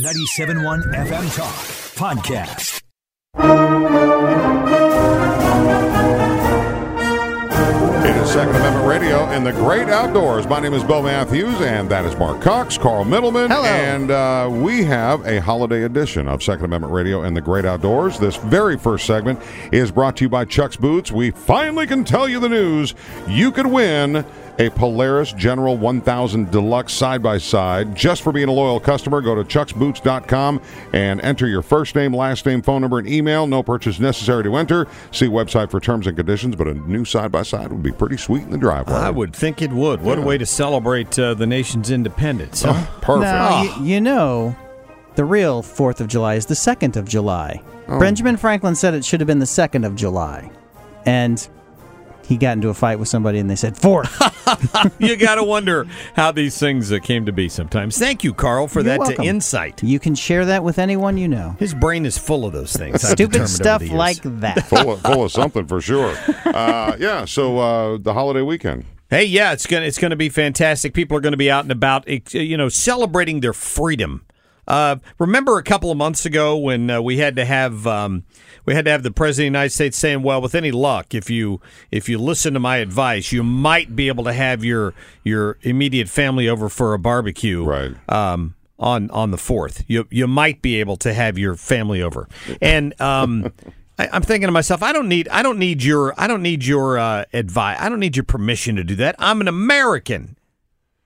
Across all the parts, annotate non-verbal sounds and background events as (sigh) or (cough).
97.1 FM Talk Podcast. Is Second Amendment Radio and the great outdoors. My name is Bo Matthews, and that is Mark Cox, Carl Middleman. Hello. And uh, we have a holiday edition of Second Amendment Radio and the great outdoors. This very first segment is brought to you by Chuck's Boots. We finally can tell you the news. You could win a Polaris General 1000 Deluxe side by side. Just for being a loyal customer, go to chucksboots.com and enter your first name, last name, phone number, and email. No purchase necessary to enter. See website for terms and conditions, but a new side by side would be pretty sweet in the driveway. I would think it would. What a way to celebrate uh, the nation's independence. Huh? Oh, perfect. Now, you, you know, the real 4th of July is the 2nd of July. Oh. Benjamin Franklin said it should have been the 2nd of July. And he got into a fight with somebody and they said 4th. (laughs) you got to wonder how these things uh, came to be sometimes. Thank you, Carl, for You're that uh, welcome. insight. you can share that with anyone you know. His brain is full of those things. I've Stupid determined over stuff years. like that. (laughs) full, of, full of something for sure. (laughs) Uh, yeah, so uh, the holiday weekend. Hey, yeah, it's gonna it's gonna be fantastic. People are going to be out and about, ex- you know, celebrating their freedom. Uh, remember a couple of months ago when uh, we had to have um, we had to have the president of the United States saying, "Well, with any luck, if you if you listen to my advice, you might be able to have your your immediate family over for a barbecue." Right. Um, on on the fourth, you you might be able to have your family over, and um, (laughs) I, I'm thinking to myself, I don't need I don't need your I don't need your uh, advice. I don't need your permission to do that. I'm an American,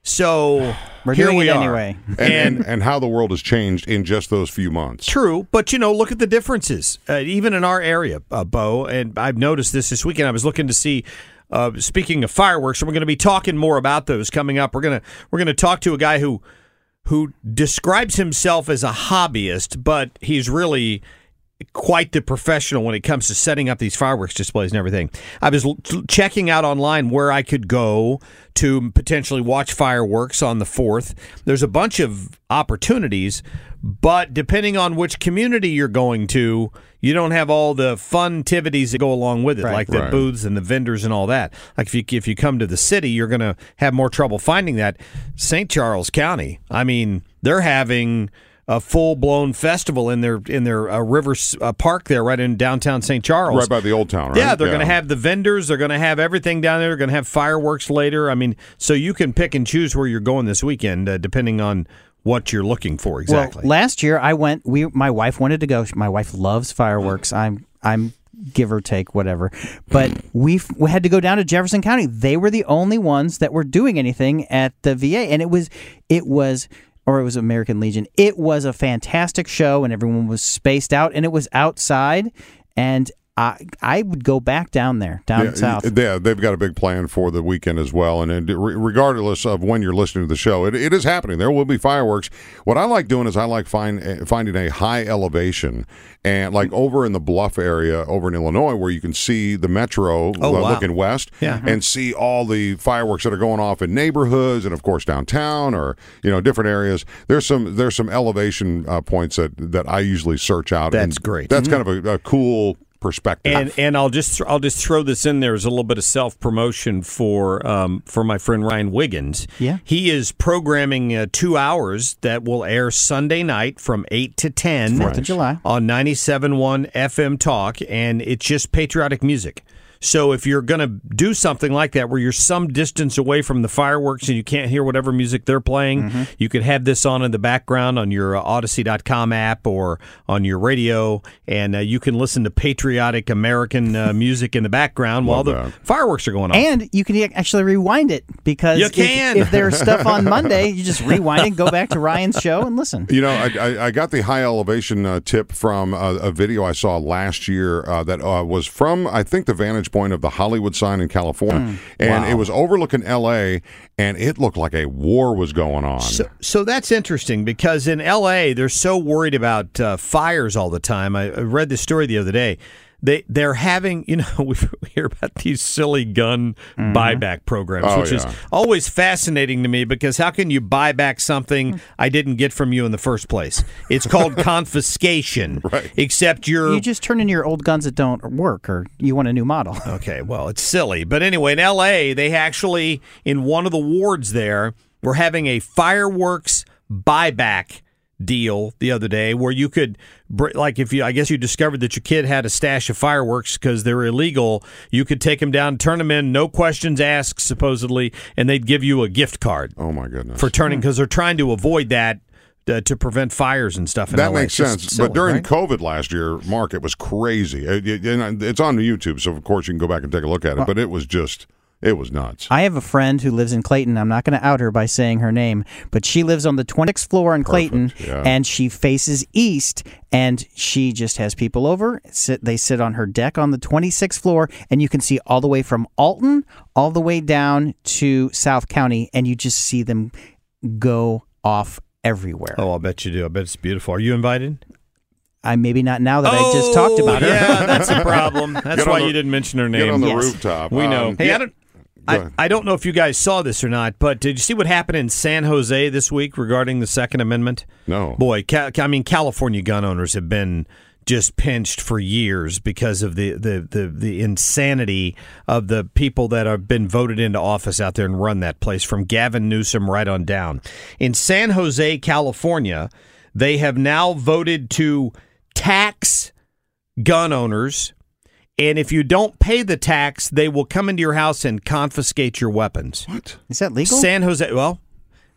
so (sighs) We're here doing we are. anyway. And, and, and how the world has changed in just those few months. True, but you know, look at the differences. Uh, even in our area, uh, Bo, and I've noticed this this weekend. I was looking to see. Uh, speaking of fireworks, and we're going to be talking more about those coming up. We're gonna we're gonna talk to a guy who who describes himself as a hobbyist, but he's really quite the professional when it comes to setting up these fireworks displays and everything. I was l- checking out online where I could go to potentially watch fireworks on the 4th. There's a bunch of opportunities, but depending on which community you're going to, you don't have all the fun activities that go along with it, Right. like the Right. booths and the vendors and all that. Like if you if you come to the city, you're going to have more trouble finding that. St. Charles County, I mean, they're having a full blown festival in their in their uh, river uh, park there, right in downtown St. Charles. Right by the old town, right? Yeah, they're going to have the vendors. They're going to have everything down there. They're going to have fireworks later. I mean, so you can pick and choose where you're going this weekend, uh, depending on what you're looking for exactly. Well, last year I went. We, my wife wanted to go. My wife loves fireworks. I'm, I'm give or take whatever. But we f- we had to go down to Jefferson County. They were the only ones that were doing anything at the VA, and it was, it was. Or it was American Legion. It was a fantastic show, and everyone was spaced out, and it was outside. And I, I would go back down there, down Yeah, south. Yeah, they've got a big plan for the weekend as well. And, and re- regardless of when you're listening to the show, it, it is happening. There will be fireworks. What I like doing is I like find, eh, finding a high elevation and like over in the Bluff area over in Illinois where you can see the metro Oh, uh, wow. looking west Yeah. and see all the fireworks that are going off in neighborhoods and of course downtown or you know different areas. There's some there's some elevation uh, points that that I usually search out. That's great. That's kind of a, a cool perspective. and and I'll just th- I'll just throw this in there as a little bit of self promotion for um, for my friend Ryan Wiggins. Yeah. he is programming uh, two hours that will air Sunday night from eight to ten Fourth of July. on 97.1 FM Talk, and it's just patriotic music. So if you're going to do something like that, where you're some distance away from the fireworks and you can't hear whatever music they're playing, Mm-hmm. you could have this on in the background on your uh, Audacy.com app or on your radio, and uh, you can listen to patriotic American uh, (laughs) music in the background while the fireworks are going on. And you can actually rewind it because You if- can. If, there's stuff on (laughs) Monday, you just rewind it, go back to Ryan's show, and listen. You know, I, I, I got the high elevation uh, tip from a, a video I saw last year uh, that uh, was from, I think, the vantage point of the Hollywood sign in California. and it was overlooking L.A., and it looked like a war was going on. So, so that's interesting because in L.A. they're so worried about uh, fires all the time. I, I read this story the other day. They they're having you know (laughs) we hear about these silly gun mm-hmm. buyback programs, Oh, which is always fascinating to me because how can you buy back something I didn't get from you in the first place? It's called (laughs) confiscation, Right. Except you're You just turn in your old guns that don't work, or you want a new model. (laughs) Okay, well, it's silly. But anyway, in LA, they actually, in one of the wards there, were having a fireworks buyback deal the other day where you could like if you I guess you discovered that your kid had a stash of fireworks because they're illegal you could take them down turn them in no questions asked supposedly and they'd give you a gift card oh, my goodness. for turning because they're trying to avoid that uh, to prevent fires and stuff in that LA. makes sense. silly, but during right? COVID last year, Mark, it was crazy. It- it- it's on YouTube, so of course you can go back and take a look at it. But it was just, it was nuts. I have a friend who lives in Clayton. I'm not going to out her by saying her name, but she lives on the 26th floor in Clayton, yeah. and she faces east. And she just has people over. Sit, they sit on her deck on the 26th floor, and you can see all the way from Alton all the way down to South County, and you just see them go off everywhere. Oh, I'll bet you do. I bet it's beautiful. Are you invited? I maybe not now that I just talked about her. Oh, Yeah, (laughs) that's a problem. (laughs) That's why the- you didn't mention her name. Get name. on the Yes. rooftop. we know. Um, hey, yeah. I don't. I. I don't know if you guys saw this or not, but did you see what happened in San Jose this week regarding the Second Amendment? No. Boy, Ca- I mean, California gun owners have been just pinched for years because of the, the, the, the insanity of the people that have been voted into office out there and run that place, from Gavin Newsom right on down. In San Jose, California, they have now voted to tax gun owners. And if you don't pay the tax, they will come into your house and confiscate your weapons. What? Is that legal? San Jose, well,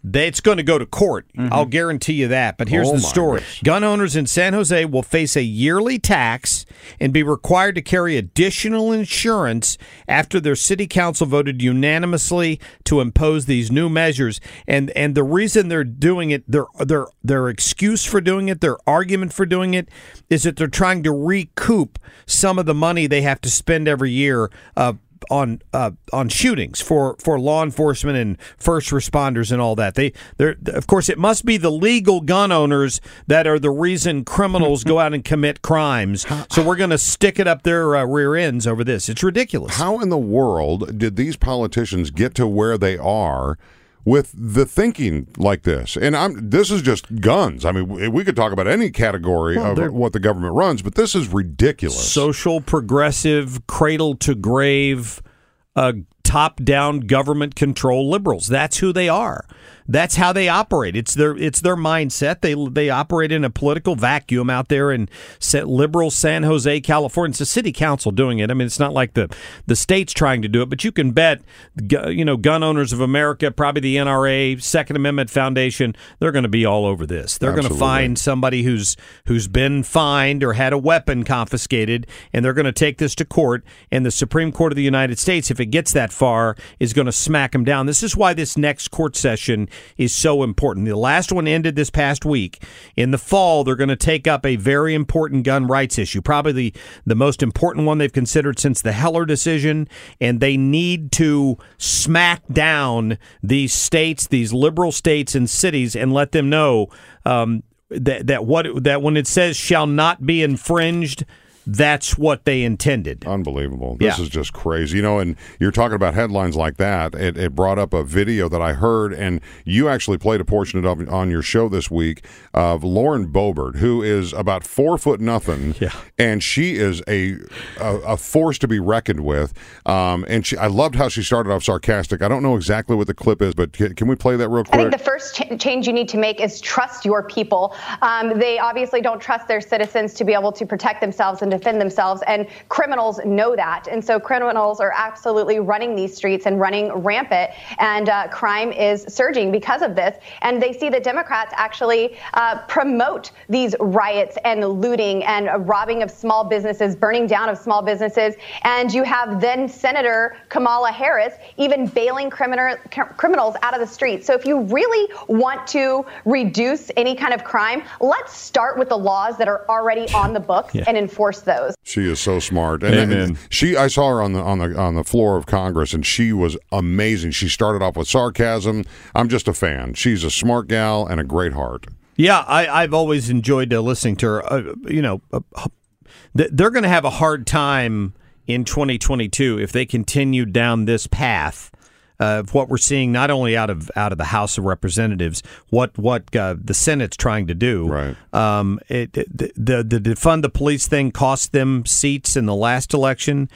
they, it's going to go to court. I'll guarantee you that. But here's Oh, the story gosh. gun owners in San Jose will face a yearly tax and be required to carry additional insurance after their city council voted unanimously to impose these new measures. And and the reason they're doing it, their their their excuse for doing it, their argument for doing it, is that they're trying to recoup some of the money they have to spend every year. Uh, on uh, on shootings for, for law enforcement and first responders and all that. They they of course it must be the legal gun owners that are the reason criminals go out and commit crimes. So we're going to stick it up their uh, rear ends over this. It's ridiculous. How in the world did these politicians get to where they are with the thinking like this? And I'm this is just guns. I mean, we- could talk about any category Well, of what the government runs, but this is ridiculous. Social, progressive, cradle to grave, uh, top down government control liberals. That's who they are. That's how they operate. It's their it's their mindset. They they operate in a political vacuum out there in liberal San Jose, California. It's the city council doing it. I mean, it's not like the the state's trying to do it, but you can bet, you know, gun owners of America, probably the NRA, Second Amendment Foundation, they're going to be all over this. They're going to find somebody who's who's been fined or had a weapon confiscated, and they're going to take this to court. And the Supreme Court of the United States, if it gets that far, is going to smack them down. This is why this next court session is so important. The last one ended this past week. In the fall, they're going to take up a very important gun rights issue, probably the, the most important one they've considered since the Heller decision. And they need to smack down these states, these liberal states and cities, and let them know um, that that what that when it says shall not be infringed, that's what they intended. Unbelievable. This Yeah. is just crazy. You know, and you're talking about headlines like that. It, it brought up a video that I heard, and you actually played a portion of it on your show this week of Lauren Boebert, who is about four foot nothing. Yeah. And she is a, a, a force to be reckoned with. Um, and she, I loved how she started off sarcastic. I don't know exactly what the clip is, but can, can we play that real quick? I think the first ch- change you need to make is trust your people. Um, they obviously don't trust their citizens to be able to protect themselves and defend themselves, and criminals know that. And so criminals are absolutely running these streets and running rampant, and uh, crime is surging because of this. And they see the Democrats actually uh, promote these riots and looting and robbing of small businesses, burning down of small businesses. And you have then Senator Kamala Harris even bailing criminal, criminals out of the streets. So if you really want to reduce any kind of crime, let's start with the laws that are already on the books yeah. and enforce those. She is so smart. And, Amen. and she I saw her on the on the on the floor of Congress and she was amazing. She started off with sarcasm. I'm just a fan. She's a smart gal and a great heart. Yeah, I, have always enjoyed uh, listening to her. Uh, you know, uh, they're going to have a hard time in 2022 if they continue down this path of what we're seeing not only out of out of the House of Representatives, what what uh, the Senate's trying to do. Right. Um, it, it, the the defund the police thing cost them seats in the last election,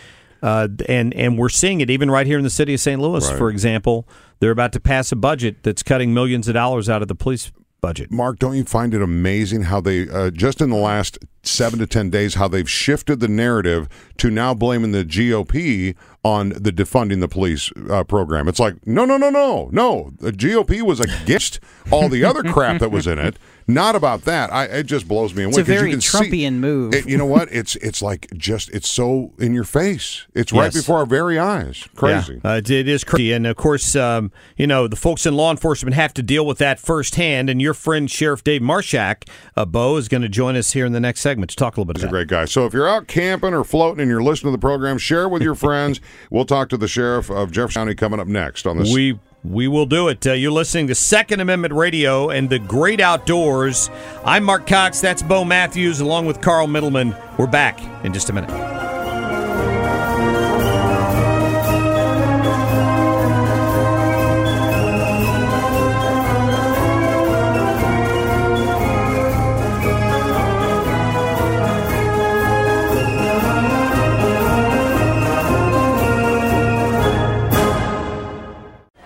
uh, and and we're seeing it even right here in the city of St. Louis, right. for example. They're about to pass a budget that's cutting millions of dollars out of the police budget. Mark, don't you find it amazing how they uh, just in the last seven to ten days how they've shifted the narrative to now blaming the GOP on the defunding the police uh, program? It's like no, no, no, no, no. The GOP was against all the other crap that was in it. (laughs) Not about that. I, it just blows me away. It's a very Trumpian see, move. It, you know what? It's it's like just it's so in your face. It's right yes. before our very eyes. Crazy. Yeah, uh, it is crazy, and of course, um, you know the folks in law enforcement have to deal with that firsthand. And your friend Sheriff Dave Marshak, uh, Bo, is going to join us here in the next segment to talk a little bit. He's a great guy. So if you're out camping or floating and you're listening to the program, share it with your friends. (laughs) We'll talk to the sheriff of Jefferson County coming up next on this. We we will do it. Uh, you're listening to Second Amendment Radio and the Great Outdoors. I'm Mark Cox. That's Bo Matthews, along with Carl Middleman. We're back in just a minute.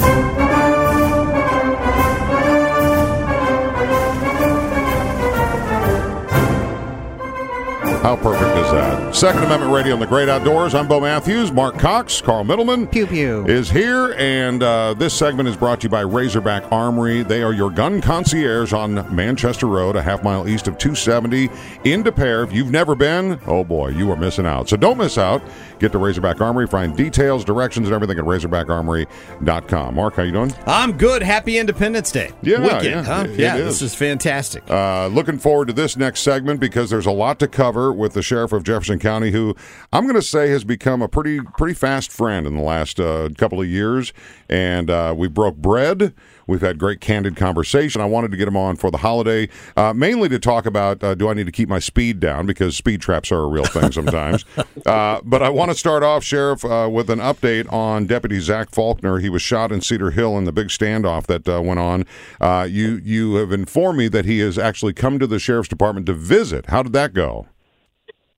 Thank you. How perfect is that? Second Amendment Radio in the Great Outdoors. I'm Bo Matthews. Mark Cox, Carl Middleman pew, pew. is here, and uh, this segment is brought to you by Razorback Armory. They are your gun concierge on Manchester Road, a half mile east of 270 in Des Peres. If you've never been, oh boy, you are missing out. So don't miss out. Get to Razorback Armory. Find details, directions, and everything at RazorbackArmory.com. Mark, how you doing? I'm good. Happy Independence Day. Yeah, Weekend, yeah, huh? It, yeah, it this is fantastic. Uh, looking forward to this next segment because there's a lot to cover with the sheriff of Jefferson County, who I'm going to say has become a pretty pretty fast friend in the last uh, couple of years, and uh, we broke bread. We've had great candid conversation. I wanted to get him on for the holiday, uh, mainly to talk about uh, do I need to keep my speed down because speed traps are a real thing sometimes. (laughs) uh, but I want to start off, Sheriff, uh, with an update on Deputy Zach Faulkner. He was shot in Cedar Hill in the big standoff that uh, went on. Uh, you you have informed me that he has actually come to the sheriff's department to visit. How did that go?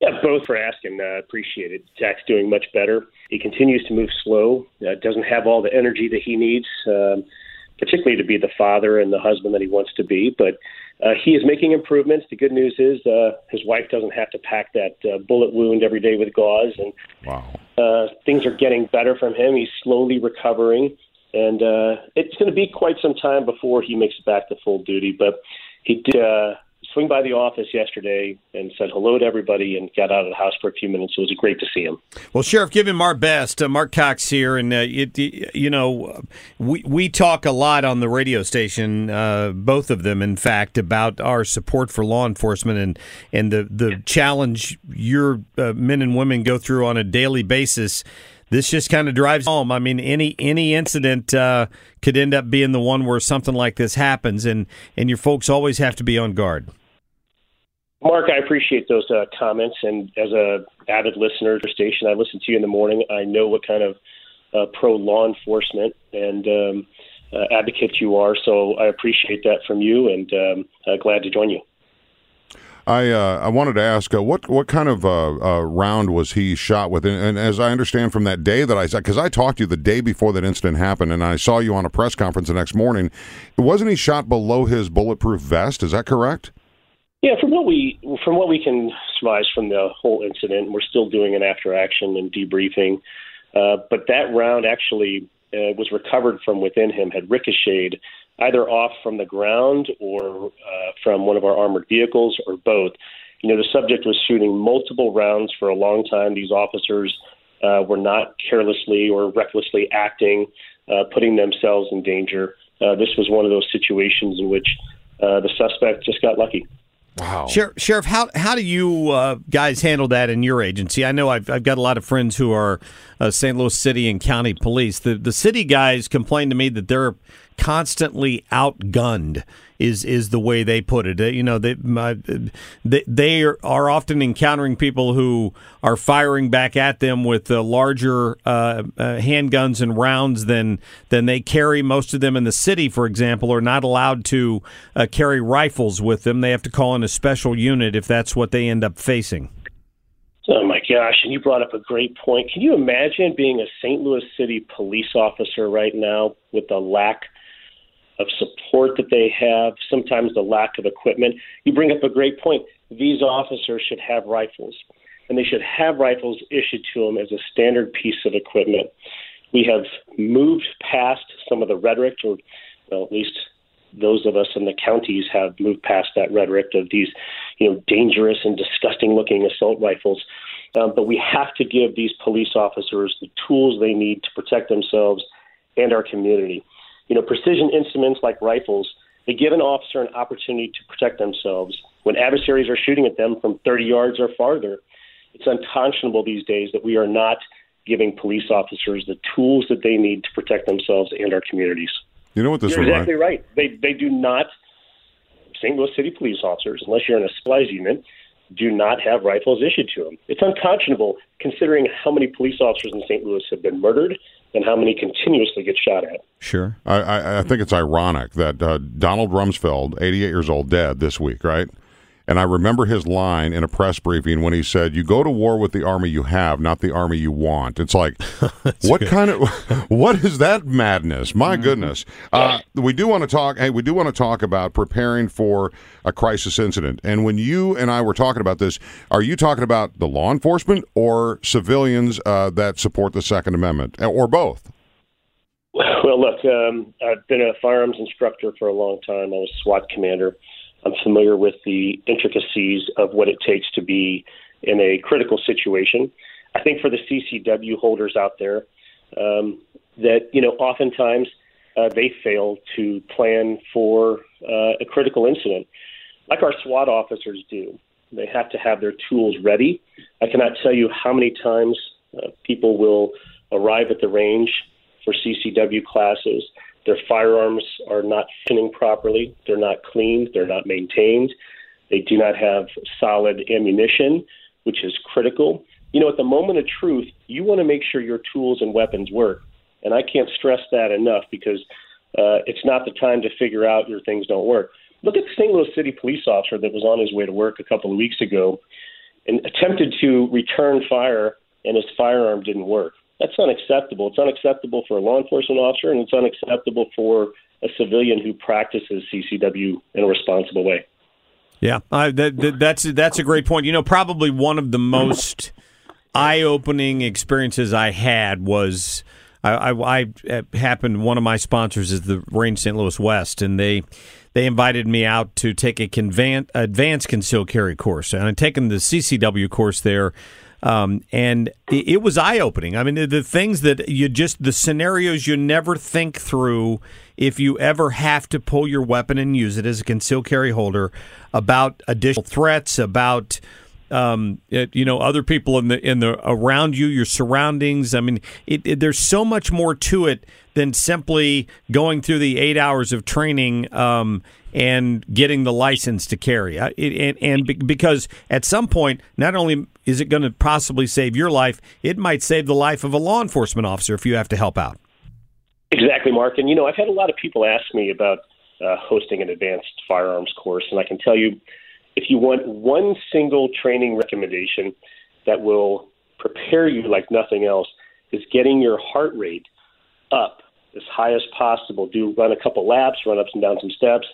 Yeah, both for asking. Uh, appreciate it. Zach's doing much better. He continues to move slow. Uh, doesn't have all the energy that he needs. Um, particularly to be the father and the husband that he wants to be. But uh, he is making improvements. The good news is uh, his wife doesn't have to pack that uh, bullet wound every day with gauze, and wow. uh, things are getting better from him. He's slowly recovering, and uh, it's going to be quite some time before he makes it back to full duty. But he did uh, swing by the office yesterday and said hello to everybody and got out of the house for a few minutes. It was great to see him. Well, Sheriff, give him our best. Uh, Mark Cox here, and uh, it, you know, we we talk a lot on the radio station, uh, both of them, in fact, about our support for law enforcement and and the the challenge your uh, men and women go through on a daily basis. This just kind of drives home. I mean, any any incident uh, could end up being the one where something like this happens, and and your folks always have to be on guard. Mark, I appreciate those uh, comments, and as a avid listener to the station, I listen to you in the morning. I know what kind of uh, pro law enforcement and um, uh, advocate you are, so I appreciate that from you, and um, uh, glad to join you. I uh, I wanted to ask uh, what what kind of uh, uh round was he shot with? And, and, as I understand from that day that I because I talked to you the day before that incident happened, and I saw you on a press conference the next morning. Wasn't he shot below his bulletproof vest? Is that correct? Yeah, from what we from what we can surmise from the whole incident, we're still doing an after action and debriefing. Uh, but that round actually uh, was recovered from within him, had ricocheted either off from the ground or uh, from one of our armored vehicles or both. You know, the subject was shooting multiple rounds for a long time. These officers uh, were not carelessly or recklessly acting, uh, putting themselves in danger. Uh, this was one of those situations in which uh, the suspect just got lucky. Wow, Sheriff, Sheriff, how how do you uh, guys handle that in your agency? I know I've I've got a lot of friends who are uh, St. Louis City and County Police. The the city guys complain to me that they're constantly outgunned is is the way they put it. You know, they my, they, they are, often encountering people who are firing back at them with uh, larger uh, uh, handguns and rounds than than they carry. Most of them in the city, for example, are not allowed to uh, carry rifles with them. They have to call in a special unit if that's what they end up facing. Oh my gosh! And you brought up a great point. Can you imagine being a St. Louis City police officer right now with the lack of support that they have, sometimes the lack of equipment. You bring up a great point. These officers should have rifles, and they should have rifles issued to them as a standard piece of equipment. We have moved past some of the rhetoric, or well, at least those of us in the counties have moved past that rhetoric of these, you know, dangerous and disgusting-looking assault rifles. Um, but we have to give these police officers the tools they need to protect themselves and our community. You know, precision instruments like rifles, they give an officer an opportunity to protect themselves when adversaries are shooting at them from 30 yards or farther. It's unconscionable these days that we are not giving police officers the tools that they need to protect themselves and our communities. You know what this You're exactly right. They they do not St. Louis City police officers, unless you're in a supplies unit, do not have rifles issued to them. It's unconscionable considering how many police officers in St. Louis have been murdered and how many continuously get shot at. Sure. I, I, think it's ironic that uh, Donald Rumsfeld, 88 years old, dead this week, right? And I remember his line in a press briefing when he said, "You go to war with the army you have, not the army you want." It's like, (laughs) what good. kind of, (laughs) what is that madness? My mm-hmm. goodness. Uh, we do want to talk. Hey, we do want to talk about preparing for a crisis incident. And when you and I were talking about this, are you talking about the law enforcement or civilians uh, that support the Second Amendment, or both? Well, look, um, I've been a firearms instructor for a long time. I was SWAT commander. I'm familiar with the intricacies of what it takes to be in a critical situation. I think for the CCW holders out there, um, that you know, oftentimes uh, they fail to plan for uh, a critical incident, like our SWAT officers do. They have to have their tools ready. I cannot tell you how many times uh, people will arrive at the range for CCW classes their firearms are not fitting properly. They're not cleaned. They're not maintained. They do not have solid ammunition, which is critical. You know, at the moment of truth, you want to make sure your tools and weapons work. And I can't stress that enough because uh, it's not the time to figure out your things don't work. Look at the St. Louis City police officer that was on his way to work a couple of weeks ago and attempted to return fire, and his firearm didn't work. That's unacceptable. It's unacceptable for a law enforcement officer, and it's unacceptable for a civilian who practices CCW in a responsible way. Yeah, uh, that, that, that's that's a great point. You know, probably one of the most eye-opening experiences I had was I, I, I happened. One of my sponsors is the Range St. Louis West, and they they invited me out to take a convan- advanced concealed carry course, and I'd taken the CCW course there. Um, and it, it was eye opening. I mean, the, the things that you just, the scenarios you never think through if you ever have to pull your weapon and use it as a concealed carry holder about additional threats, about um, it, you know other people in the in the around you, your surroundings. I mean, it, it, there's so much more to it than simply going through the eight hours of training um, and getting the license to carry. I- and, and be- because at some point, not only is it going to possibly save your life, it might save the life of a law enforcement officer if you have to help out. Exactly, Mark. And you know, I've had a lot of people ask me about uh, hosting an advanced firearms course, and I can tell you, if you want one single training recommendation that will prepare you like nothing else, is getting your heart rate up as high as possible. Do run a couple laps, run up and down some steps,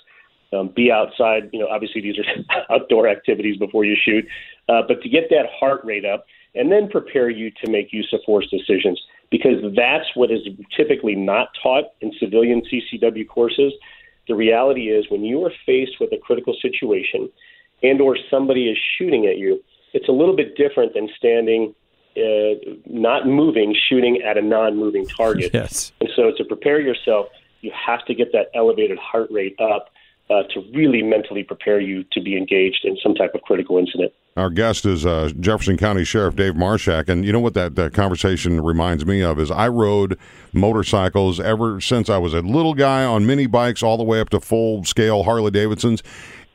um, be outside. You know, obviously these are (laughs) outdoor activities before you shoot, uh, but to get that heart rate up and then prepare you to make use of force decisions because that's what is typically not taught in civilian CCW courses. The reality is when you are faced with a critical situation and or somebody is shooting at you, it's a little bit different than standing uh, not moving, shooting at a non-moving target. (laughs) Yes. And so to prepare yourself, you have to get that elevated heart rate up uh, to really mentally prepare you to be engaged in some type of critical incident. Our guest is uh, Jefferson County Sheriff Dave Marshak, and you know what that, that conversation reminds me of is I rode motorcycles ever since I was a little guy on mini bikes all the way up to full scale Harley Davidsons.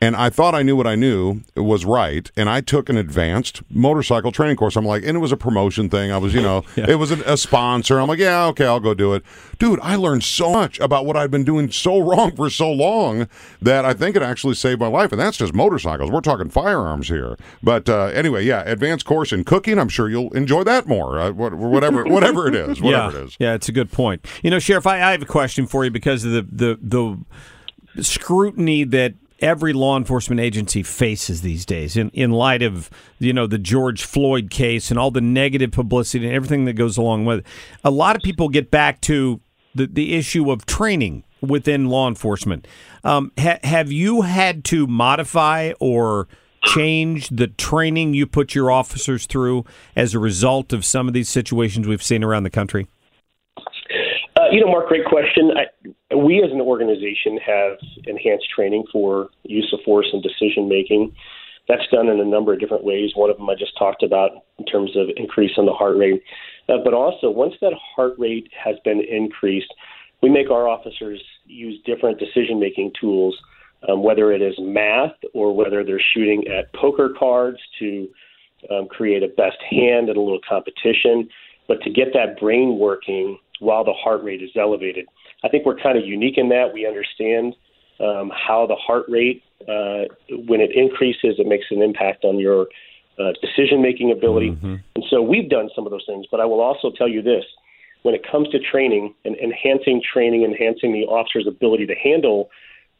And I thought I knew what I knew was right, and I took an advanced motorcycle training course. I'm like, and it was a promotion thing. I was, you know, (laughs) it was a, a sponsor. I'm like, yeah, okay, I'll go do it. Dude, I learned so much about what I'd been doing so (laughs) wrong for so long that I think it actually saved my life. And that's just motorcycles. We're talking firearms here. But uh, anyway, yeah, advanced course in cooking. I'm sure you'll enjoy that more. Uh, whatever, (laughs) whatever it is, whatever yeah. it is. Yeah, it's a good point. You know, Sheriff, I, I have a question for you because of the, the the scrutiny that every law enforcement agency faces these days in, in light of you know the George Floyd case and all the negative publicity and everything that goes along with it. A lot of people get back to the, the issue of training within law enforcement. Um, ha- have you had to modify or change the training you put your officers through as a result of some of these situations we've seen around the country? Uh, you know, Mark, great question. I, we as an organization have enhanced training for use of force and decision making. That's done in a number of different ways. One of them I just talked about in terms of increase in the heart rate. Uh, but also, once that heart rate has been increased, we make our officers use different decision making tools, um, whether it is math or whether they're shooting at poker cards to um, create a best hand in a little competition. But to get that brain working while the heart rate is elevated, I think we're kind of unique in that we understand um, how the heart rate, uh, when it increases, it makes an impact on your uh, decision making ability. Mm-hmm. And so we've done some of those things. But I will also tell you this when it comes to training and enhancing training, enhancing the officer's ability to handle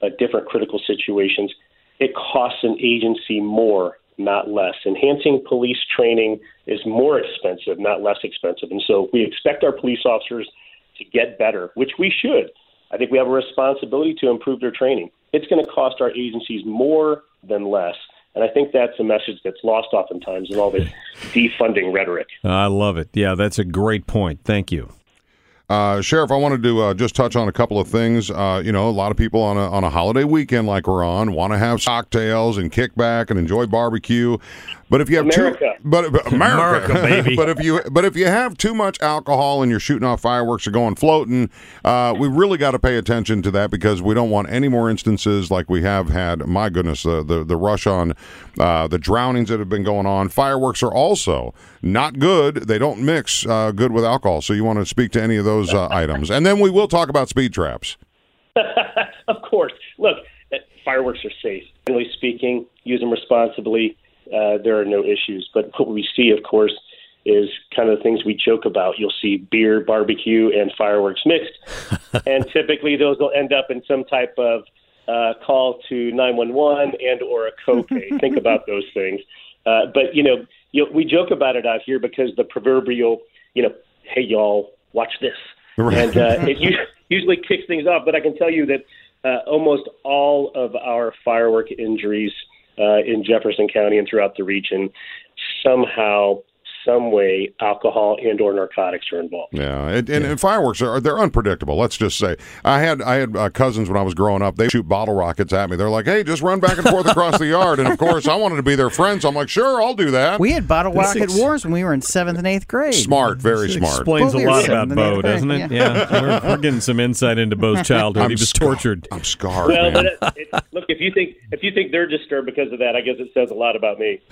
uh, different critical situations, it costs an agency more, not less. Enhancing police training is more expensive, not less expensive. And so we expect our police officers to get better, which we should. I think we have a responsibility to improve their training. It's going to cost our agencies more than less. And I think that's a message that's lost oftentimes in all this defunding rhetoric. I love it. Yeah, that's a great point. Thank you. Uh, Sheriff, I wanted to uh, just touch on a couple of things. Uh, you know, a lot of people on a, on a holiday weekend like we're on want to have cocktails and kick back and enjoy barbecue. But if you have America. too, but, but (laughs) America, America, baby. (laughs) but if you but if you have too much alcohol and you're shooting off fireworks or going floating, uh, we really got to pay attention to that because we don't want any more instances like we have had. My goodness, the the, the rush on uh, the drownings that have been going on. Fireworks are also not good. They don't mix uh, good with alcohol. So you want to speak to any of those uh, (laughs) items, and then we will talk about speed traps. of course. Look, uh, fireworks are safe. Generally speaking, use them responsibly. Uh, there are no issues. But what we see, of course, is kind of the things we joke about. You'll see beer, barbecue, and fireworks mixed, (laughs) and typically those will end up in some type of uh, call to 911 and or a copay. (laughs) Think about those things. Uh, but you know, you, we joke about it out here because the proverbial, you know, hey y'all, watch this, Right. and uh, (laughs) it u- usually kicks things off. But I can tell you that uh, almost all of our firework injuries uh, in Jefferson County and throughout the region somehow some way alcohol and or narcotics are involved. Yeah, and, and, and fireworks are they're unpredictable. Let's just say I had I had uh, cousins when I was growing up. They shoot bottle rockets at me. They're like, "Hey, just run back and forth across the yard." And of course, I wanted to be their friend, so I'm like, "Sure, I'll do that." We had bottle This rocket ex- wars when we were in seventh and eighth grade. Smart, very This smart. Explains Well, a we were lot about Bo, doesn't it? yeah. Yeah, we're, we're getting some insight into Bo's (laughs) childhood. I'm he was scar- tortured. I'm scarred, Well, man. but it, it, look, if you think if you think they're disturbed because of that, I guess it says a lot about me. (laughs)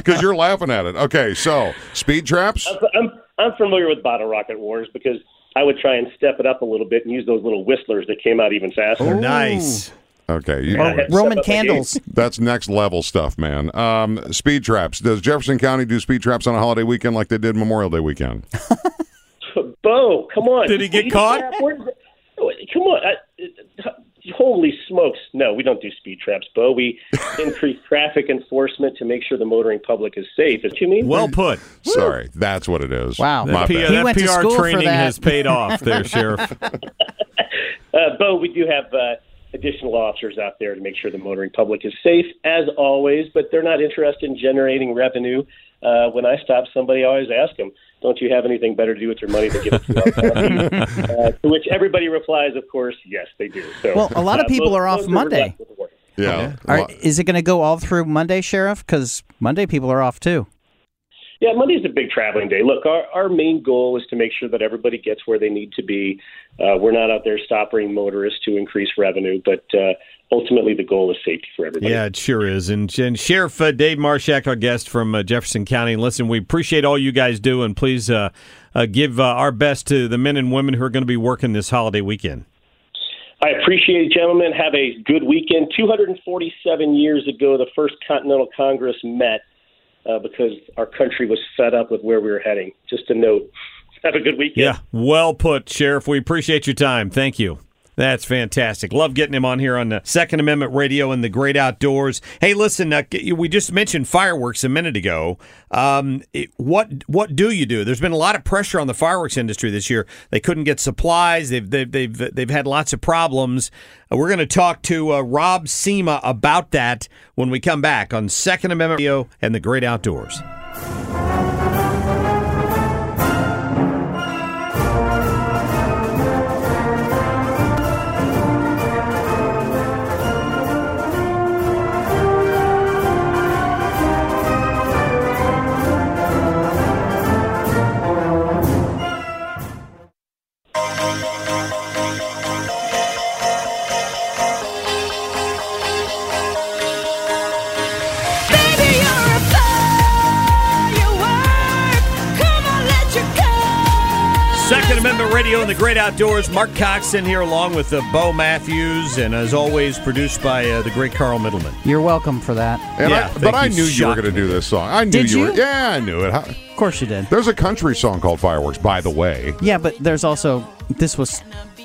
Because you're laughing at it. Okay, so speed traps. I'm I'm familiar with bottle rocket wars because I would try and step it up a little bit and use those little whistlers that came out even faster. Nice. Okay, you, Yeah. Roman Step up my game. candles. that's next level stuff, man. Um, speed traps. Does Jefferson County do speed traps on a holiday weekend like they did Memorial Day weekend? (laughs) Bo, come on. Did he get Speed caught? trap? Where does it- Come on. I, holy smokes. No, we don't do speed traps, Bo. We (laughs) increase traffic enforcement to make sure the motoring public is safe. Is what you mean? Well put. Sorry, that's what it is. Wow. My That, P- bad. That PR training that. has paid off (laughs) there, Sheriff. (laughs) Uh, Bo, we do have uh, additional officers out there to make sure the motoring public is safe, as always, but they're not interested in generating revenue. Uh, when I stop somebody, I always ask them, don't you have anything better to do with your money than give it to our county? (laughs) uh, to which everybody replies, of course, yes, they do. So, Well, a lot of uh, people most- are off Monday. left with the work. Yeah. Is it going to go all through Monday, Sheriff? Because Monday people are off too. Yeah, Monday's a big traveling day. Look, our, our main goal is to make sure that everybody gets where they need to be. Uh, we're not out there stopping motorists to increase revenue, but uh, ultimately the goal is safety for everybody. Yeah, it sure is. And, and Sheriff uh, Dave Marshak, our guest from uh, Jefferson County. Listen, we appreciate all you guys do, and please uh, uh, give uh, our best to the men and women who are going to be working this holiday weekend. I appreciate it, gentlemen. Have a good weekend. 247 years ago, the first Continental Congress met uh, because our country was fed up with where we were heading. Just a note. Have a good weekend. Yeah, well put, Sheriff. We appreciate your time. Thank you. That's fantastic. Love getting him on here on the Second Amendment Radio and the Great Outdoors. Hey, listen, uh, we just mentioned fireworks a minute ago. Um, it- what what do you do? There's been a lot of pressure on the fireworks industry this year. They couldn't get supplies. They've they've they've, they've had lots of problems. Uh, we're going to talk to uh, Rob Sema about that when we come back on Second Amendment Radio and the Great Outdoors. Second Radio and the Great Outdoors. Mark Cox in here along with uh, Bo Matthews, and as always, produced by uh, the great Carl Middleman. You're welcome for that. And Yeah, I, but I knew you were going to do this song. I knew Did you, were. Yeah, I knew it. How- Of course you did. There's a country song called Fireworks, by the way. Yeah, but there's also this was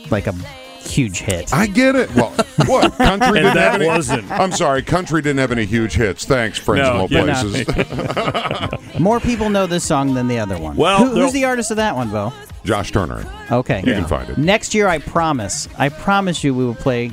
like a huge hit. I get it. Well, (laughs) what country didn't that have any? wasn't. I'm sorry, country didn't have any huge hits. Thanks, friends No, in low yeah. places. (laughs) More people know this song than the other one. Well, Who, who's the artist of that one, Bo? Josh Turner. Okay, You can find it. Next year, I promise. I promise you, we will play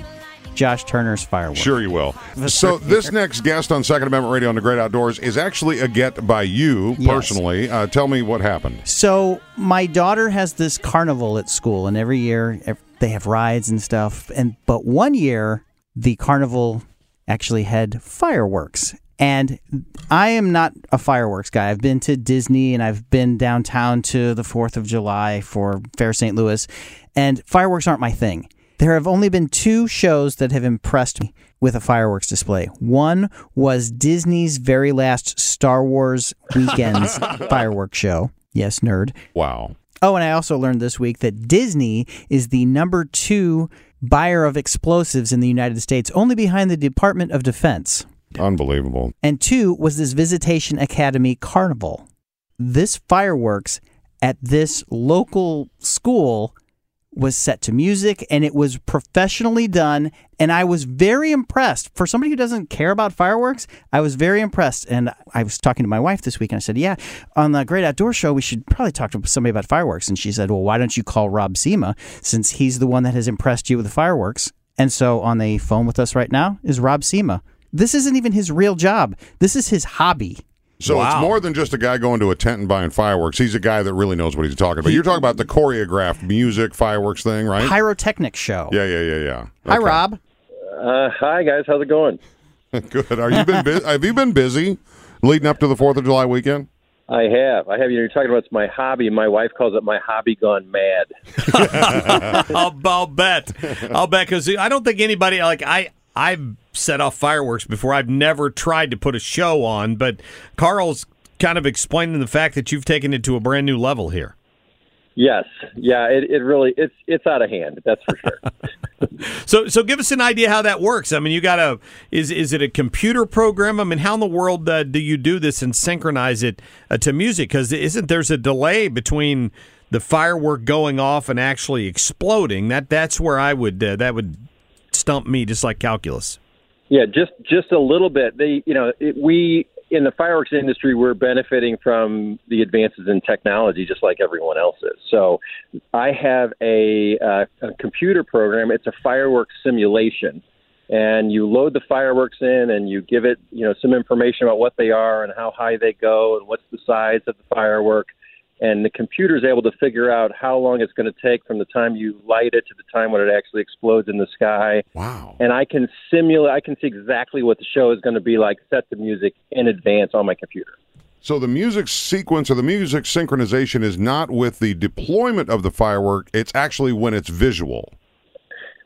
Josh Turner's fireworks. Sure, you will. So, this next guest on Second Amendment Radio on the Great Outdoors is actually a get by you Yes. personally. Uh, tell me what happened. So my daughter has this carnival at school, and every year they have rides and stuff. And but one year the carnival actually had fireworks, and I am not a fireworks guy. I've been to Disney and I've been downtown to the Fourth of July for Fair St. Louis, and fireworks aren't my thing. There have only been two shows that have impressed me with a fireworks display. One was Disney's very last Star Wars Weekends (laughs) fireworks show. Yes, nerd. Wow. Oh, and I also learned this week that Disney is the number two buyer of explosives in the United States, only behind the Department of Defense. Unbelievable. And two was this Visitation Academy Carnival. This fireworks at this local school was set to music and it was professionally done. And I was very impressed. For somebody who doesn't care about fireworks, I was very impressed. And I was talking to my wife this week and I said, Yeah, on the Great Outdoor Show, we should probably talk to somebody about fireworks. And she said, Well, why don't you call Rob Sema since he's the one that has impressed you with the fireworks? And so on the phone with us right now is Rob Sema. This isn't even his real job. This is his hobby. So it's more than just a guy going to a tent and buying fireworks. He's a guy that really knows what he's talking about. You're talking about the choreographed music fireworks thing, right? Pyrotechnic show. Yeah, yeah, yeah, yeah. Hi, Rob. Uh, hi guys, how's it going? (laughs) Good. Are you been bu- (laughs) have you been busy leading up to the Fourth of July weekend? I have. I have. You know, you're talking about it's my hobby. My wife calls it my hobby gone mad. I'll, (laughs) I'll bet. I'll bet because I don't think anybody like I. I've set off fireworks before. I've never tried to put a show on, but Carl's kind of explaining the fact that you've taken it to a brand new level here. Yes, yeah. It, it really it's it's out of hand. That's for sure. (laughs) So, so give us an idea how that works. I mean, you got a is is it a computer program? I mean, how in the world uh, do you do this and synchronize it uh, to music? Because isn't there's a delay between the firework going off and actually exploding? That that's where I would uh, that would stump me, just like calculus. Yeah, just just a little bit. They, you know, it, we in the fireworks industry, we're benefiting from the advances in technology, just like everyone else is. So, I have a, uh, a computer program. It's a fireworks simulation, and you load the fireworks in, and you give it, you know, some information about what they are and how high they go, and what's the size of the firework. And the computer is able to figure out how long it's going to take from the time you light it to the time when it actually explodes in the sky. Wow. And I can simulate, I can see exactly what the show is going to be like, set the music in advance on my computer. So the music sequence or the music synchronization is not with the deployment of the firework. It's actually when it's visual.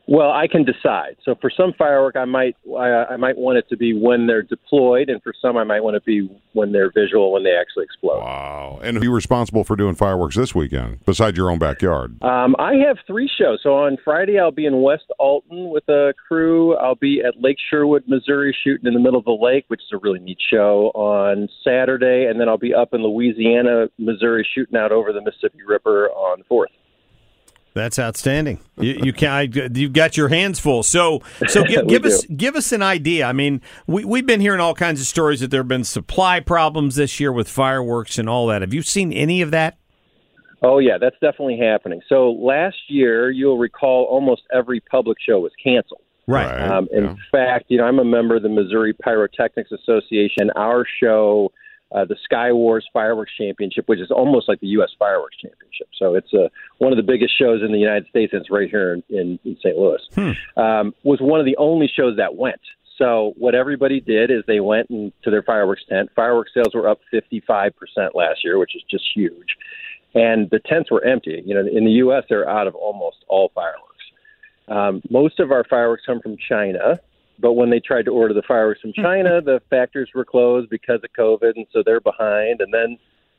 Well, I can decide. So for some firework, I might I, I might want it to be when they're deployed, and for some, I might want it to be when they're visual, when they actually explode. Wow. And you're responsible for doing fireworks this weekend, besides your own backyard. Um, I have three shows. So on Friday, I'll be in West Alton with a crew. I'll be at Lake Sherwood, Missouri, shooting in the middle of the lake, which is a really neat show on Saturday, and then I'll be up in Louisiana, Missouri, shooting out over the Mississippi River on the fourth. That's outstanding. You, you can I, you've got your hands full. So so (laughs) give, give us do. give us an idea. I mean, we we've been hearing all kinds of stories that there have been supply problems this year with fireworks and all that. Have you seen any of that? Oh yeah, that's definitely happening. So last year, you'll recall almost every public show was canceled. Right. Um, in fact, you know, I'm a member of the Missouri Pyrotechnics Association. Our show, uh, the Sky Wars Fireworks Championship, which is almost like the U.S. Fireworks Championship. So it's uh, one of the biggest shows in the United States, and it's right here in, in, in St. Louis. Um, was one of the only shows that went. So what everybody did is they went in, to their fireworks tent. Fireworks sales were up 55% last year, which is just huge. And the tents were empty. You know, in the U.S., they're out of almost all fireworks. Um, most of our fireworks come from China, but when they tried to order the fireworks from China, (laughs) the factories were closed because of COVID, and so they're behind. And then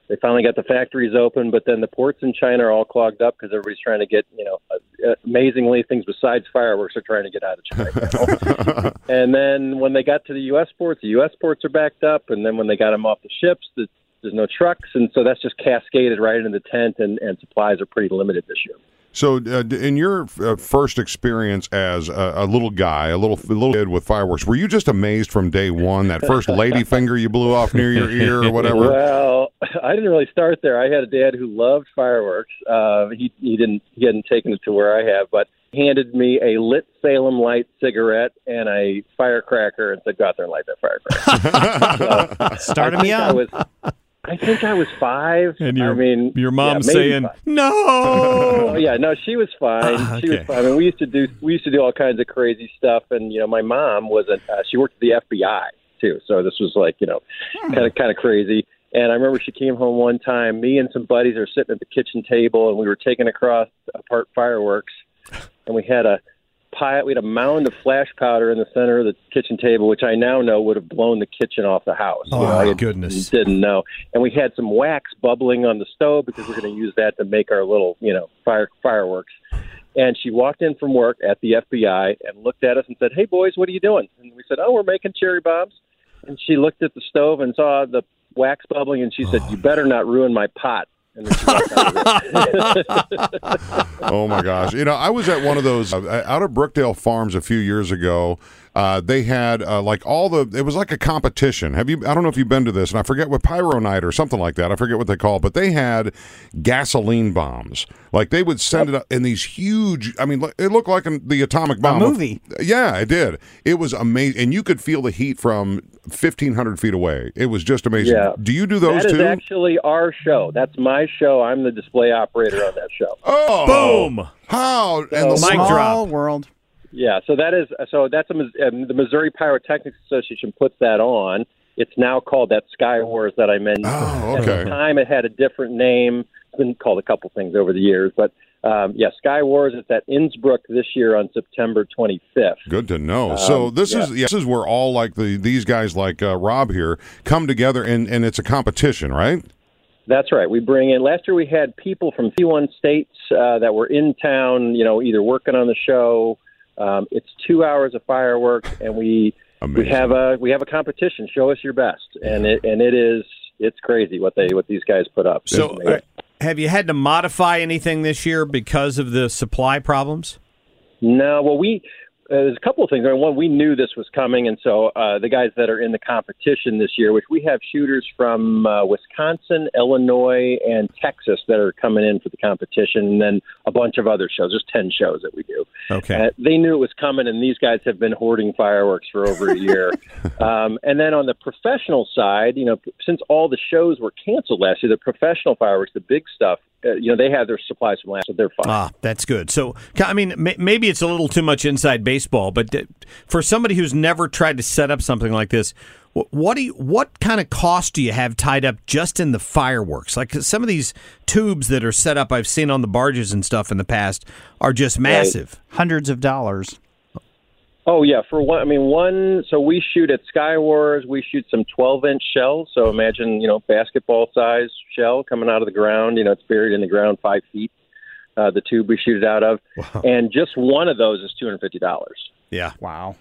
they finally got the factories open, but then the ports in China are all clogged up because everybody's trying to get, you know, uh, amazingly things besides fireworks are trying to get out of China. (laughs) and then when they got to the U.S. ports, the U.S. ports are backed up, and then when they got them off the ships, the, there's no trucks, and so that's just cascaded right into the tent, and, and supplies are pretty limited this year. So, uh, in your uh, first experience as a, a little guy, a little a little kid with fireworks, were you just amazed from day one that first lady finger you blew off near your ear or whatever? Well, I didn't really start there. I had a dad who loved fireworks. Uh, he he didn't he hadn't taken it to where I have, but he handed me a lit Salem Light cigarette and a firecracker and said, "Go out there and light that firecracker." (laughs) So, Started I me think I was, I think I was five. And your I mean, your mom yeah, saying five. no. Oh yeah, no, she was fine. Ah, She was fine. I mean, we used to do we used to do all kinds of crazy stuff, and you know, my mom wasn't. uh, she worked at the FBI too, so this was like you know, kind of kind of crazy. And I remember she came home one time. Me and some buddies are sitting at the kitchen table, and we were taking across apart fireworks, and we had a pile. We had a mound of flash powder in the center of the kitchen table, which I now know would have blown the kitchen off the house. Oh, You know, my goodness. didn't know. And we had some wax bubbling on the stove because we're going to use that to make our little, you know, fire fireworks. And she walked in from work at the FBI and looked at us and said, "Hey, boys, what are you doing?" And we said, "Oh, we're making cherry bombs." And she looked at the stove and saw the wax bubbling, and she said, ah. "You better not ruin my pot." And then she walked out of it. (laughs) oh my gosh! You know, I was at one of those uh, out of Brookdale Farms a few years ago. Uh, they had uh, like all the. It was like a competition. Have you? I don't know if you've been to this, and I forget what Pyro Night or something like that. I forget what they call, it, but they had gasoline bombs. Like they would send it up in these huge. I mean, it looked like an, the atomic bomb of- movie. yeah, it did. It was amazing, and you could feel the heat from fifteen hundred feet away. It was just amazing. Yeah. Do you do those That is too? actually our show. That's my show. I'm the display operator on that show. oh, Boom. How and the So- Mic Small drop. world. Yeah, so that is so that's a, um, the Missouri Pyrotechnics Association puts that on. It's now called that Sky Wars that I mentioned. Oh, At the time, it had a different name. It's been called a couple things over the years, but um, yeah, Sky Wars is at Innsbrook this year on September 25th. Good to know. so Um, this yeah. is yeah, this is where all like the these guys like uh, Rob here come together and and it's a competition, right? That's right. We bring in. Last year we had people from 51 states uh, that were in town. You know, either working on the show. Um, it's two hours of fireworks, and we Amazing. we have a we have a competition. Show us your best, and it and it is it's crazy what they what these guys put up. So, uh, have you had to modify anything this year because of the supply problems? No, well, we there's a couple of things. I mean, one, we knew this was coming, and so uh, the guys that are in the competition this year, which we have shooters from uh, Wisconsin, Illinois, and Texas that are coming in for the competition, and then a bunch of other shows. There's ten shows that we do. Okay. Uh, they knew it was coming, and these guys have been hoarding fireworks for over a year. (laughs) um, and then on the professional side, you know, since all the shows were canceled last year, the professional fireworks, the big stuff, uh, you know, they have their supplies from last, so they're fine. Ah, that's good. So, I mean, may- maybe it's a little too much inside baseball, but d- for somebody who's never tried to set up something like this, wh- what do you, what kind of cost do you have tied up just in the fireworks? Like some of these tubes that are set up, I've seen on the barges and stuff in the past, are just massive. Hundreds of dollars. Oh yeah, for one, I mean one. So we shoot at Sky Wars. We shoot some 12-inch shells. So imagine you know basketball size shell coming out of the ground. You know it's buried in the ground five feet. Uh, the tube we shoot it out of, and just one of those is two hundred fifty dollars. Yeah. Wow.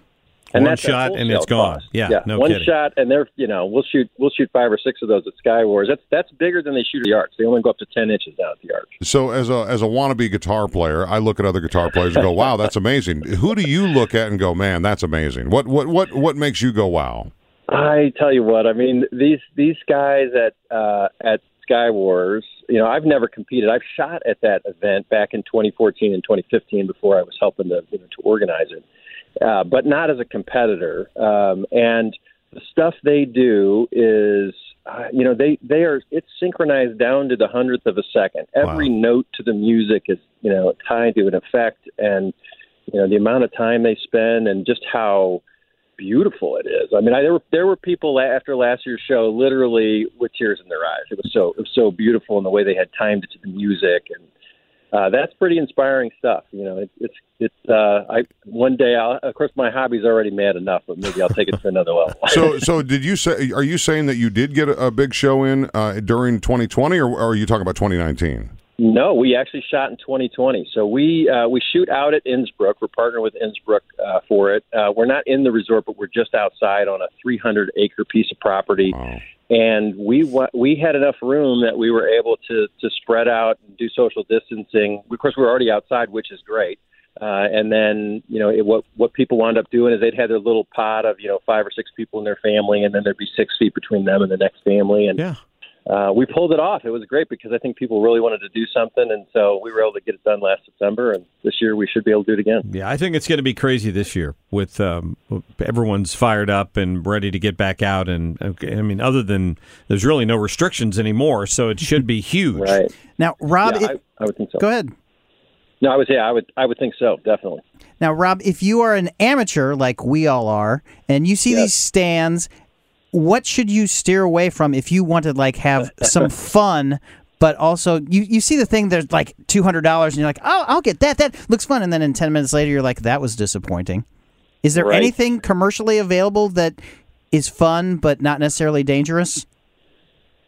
And One that's shot and shell it's gone. Yeah, yeah, no one kidding. shot, and they're you know we'll shoot we'll shoot five or six of those at Sky Wars. That's that's bigger than they shoot at the arch. They only go up to ten inches down at the arch. So as a as a wannabe guitar player, I look at other guitar players and go, "Wow, that's amazing." Who do you look at and go, "Man, that's amazing"? What what what what makes you go, "Wow"? I tell you what, I mean these these guys at uh, at Sky Wars. You know, I've never competed. I've shot at that event back in 2014 and 2015 before I was helping to you know, to organize it, uh, but not as a competitor. Um, and the stuff they do is, uh, you know, they they are it's synchronized down to the hundredth of a second. Every note to the music is you know tied to an effect, and you know the amount of time they spend, and just how beautiful it is. I mean, I, there were there were people after last year's show literally with tears in their eyes. It was so it was so beautiful in the way they had timed it to the music, and uh, that's pretty inspiring stuff. You know, it, it's it's uh, I one day I'll of course my hobby's already mad enough, but maybe I'll take it to another level. (laughs) So so did you say? Are you saying that you did get a, a big show in uh, during 2020, or, or are you talking about 2019? No, we actually shot in 2020. So we uh, we shoot out at Innsbrook. We're partnered with Innsbrook uh, for it. Uh, we're not in the resort, but we're just outside on a 300 acre piece of property. And we we had enough room that we were able to to spread out and do social distancing. Of course, we're already outside, which is great. Uh, and then you know it, what what people wound up doing is they'd have their little pod of you know five or six people in their family, and then there'd be six feet between them and the next family. And yeah. Uh, we pulled it off. It was great because I think people really wanted to do something, and so we were able to get it done last September. And this year we should be able to do it again. Yeah, I think it's going to be crazy this year with um, everyone's fired up and ready to get back out. And okay, I mean, other than there's really no restrictions anymore, so it should be (laughs) huge. Right now, Rob. Yeah, it- I, I would think so. Go ahead. No, I would say I would. I would think so. Definitely. Now, Rob, if you are an amateur like we all are, and you see these stands, what should you steer away from if you want to like have some (laughs) fun, but also you, you see the thing there's like two hundred dollars, and you're like, oh, I'll get that. That looks fun, and then in ten minutes later, you're like, that was disappointing. Is there Right. anything commercially available that is fun but not necessarily dangerous?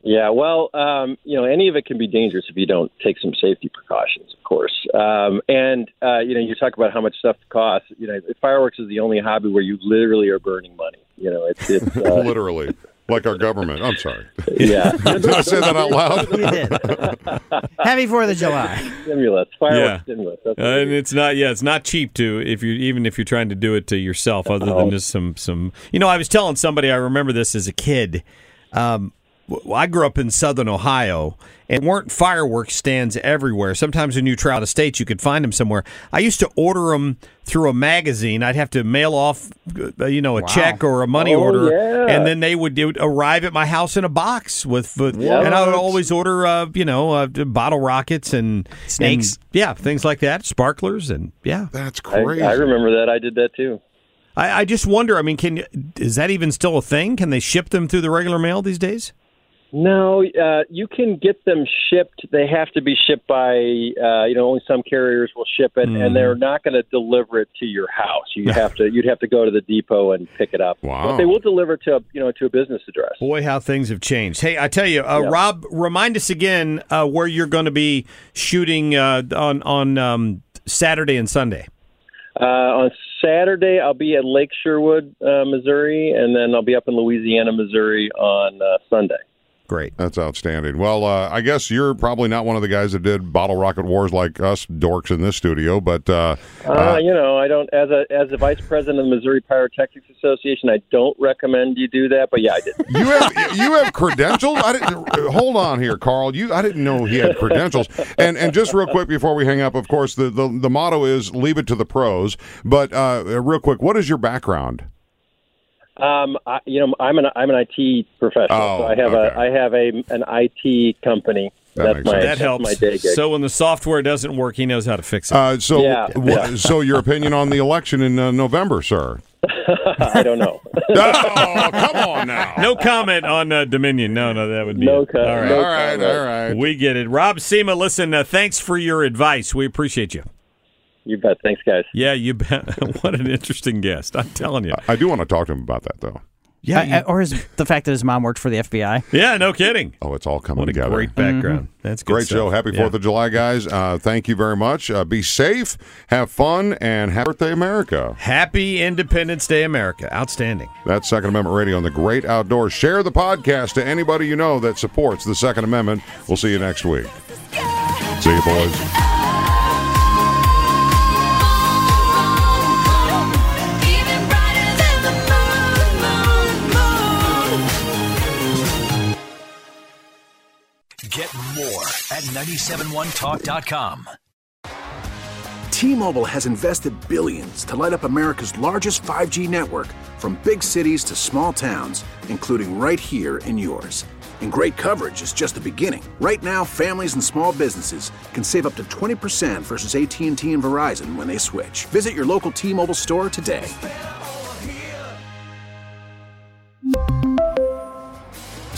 Yeah, well, um, you know, any of it can be dangerous if you don't take some safety precautions, of course. Um, and uh, you know, you talk about how much stuff costs. You know, fireworks is the only hobby where you literally are burning money. You know, it's it's (laughs) uh, Literally. like our government. I'm sorry. Yeah. (laughs) Did I say that out loud? You did. (laughs) Happy Fourth of July. Stimulus, fireworks stimulus. That's Uh, and it's not yeah, it's not cheap to if you even if you're trying to do it to yourself other than just some some you know, I was telling somebody I remember this as a kid. Um w- I grew up in southern Ohio and weren't fireworks stands everywhere. Sometimes when you travel out of state, you could find them somewhere. I used to order them through a magazine. I'd have to mail off, uh, you know, a check or a money Oh, order, yeah. and then they would, it would arrive at my house in a box with, with Yeah. and I would always order, uh, you know, uh, bottle rockets and Snakes. and, yeah, things like that, sparklers, and yeah. That's I, crazy. I remember that. I did that too. I, I just wonder. I mean, can is that even still a thing? Can they ship them through the regular mail these days? No, uh, you can get them shipped. They have to be shipped by, uh, you know, only some carriers will ship it, and they're not going to deliver it to your house. You have to, you'd have to go to the depot and pick it up. Wow. But they will deliver to, a, you know, to a business address. Boy, how things have changed. Hey, I tell you, uh, Yeah. Rob, remind us again uh, where you're going to be shooting uh, on on um, Saturday and Sunday. Uh, on Saturday, I'll be at Lake Sherwood, uh, Missouri, and then I'll be up in Louisiana, Missouri on uh, Sunday. Great. That's outstanding. Well, uh, I guess you're probably not one of the guys that did bottle rocket wars like us dorks in this studio, but uh, Uh, you know, I don't as a as a vice president of the Missouri Pyrotechnics Association, I don't recommend you do that. But yeah, I did. (laughs) you have you have credentials. I didn't. Hold on here, Carl. You I didn't know he had credentials. And and just real quick before we hang up, of course, the the, the motto is leave it to the pros. But uh, real quick, what is your background? Um, I, you know, I'm an I'm an IT professional, Oh, so I have okay. a I have a an IT company. That that's my sense. That that's helps. my day gig. So when the software doesn't work, he knows how to fix it. Uh, so Yeah, wha- yeah. (laughs) so your opinion on the election in uh, November, sir? (laughs) I don't know. (laughs) oh, come on now. no comment on uh, Dominion. No, no, that would be No it. co- All right. no all right, comment. all right. We get it. Rob Sema, listen, uh, thanks for your advice. We appreciate you. You bet. Thanks, guys. Yeah, you bet. (laughs) what an interesting guest. I'm telling you. I do want to talk to him about that, though. Yeah, you- or is the fact that his mom worked for the FBI. yeah, no kidding. Oh, it's all coming What a together. great background. That's good Great stuff. show. Happy Yeah. 4th of July, guys. Uh, thank you very much. Uh, be safe, have fun, and happy birthday, America. Happy Independence Day, America. Outstanding. That's Second Amendment Radio on the Great Outdoors. Share the podcast to anybody you know that supports the Second Amendment. We'll see you next week. See you, boys. At 971talk.com. T-Mobile has invested billions to light up America's largest 5G network from big cities to small towns, including right here in yours. And great coverage is just the beginning. Right now, families and small businesses can save up to 20% versus AT&T and Verizon when they switch. Visit your local T-Mobile store today.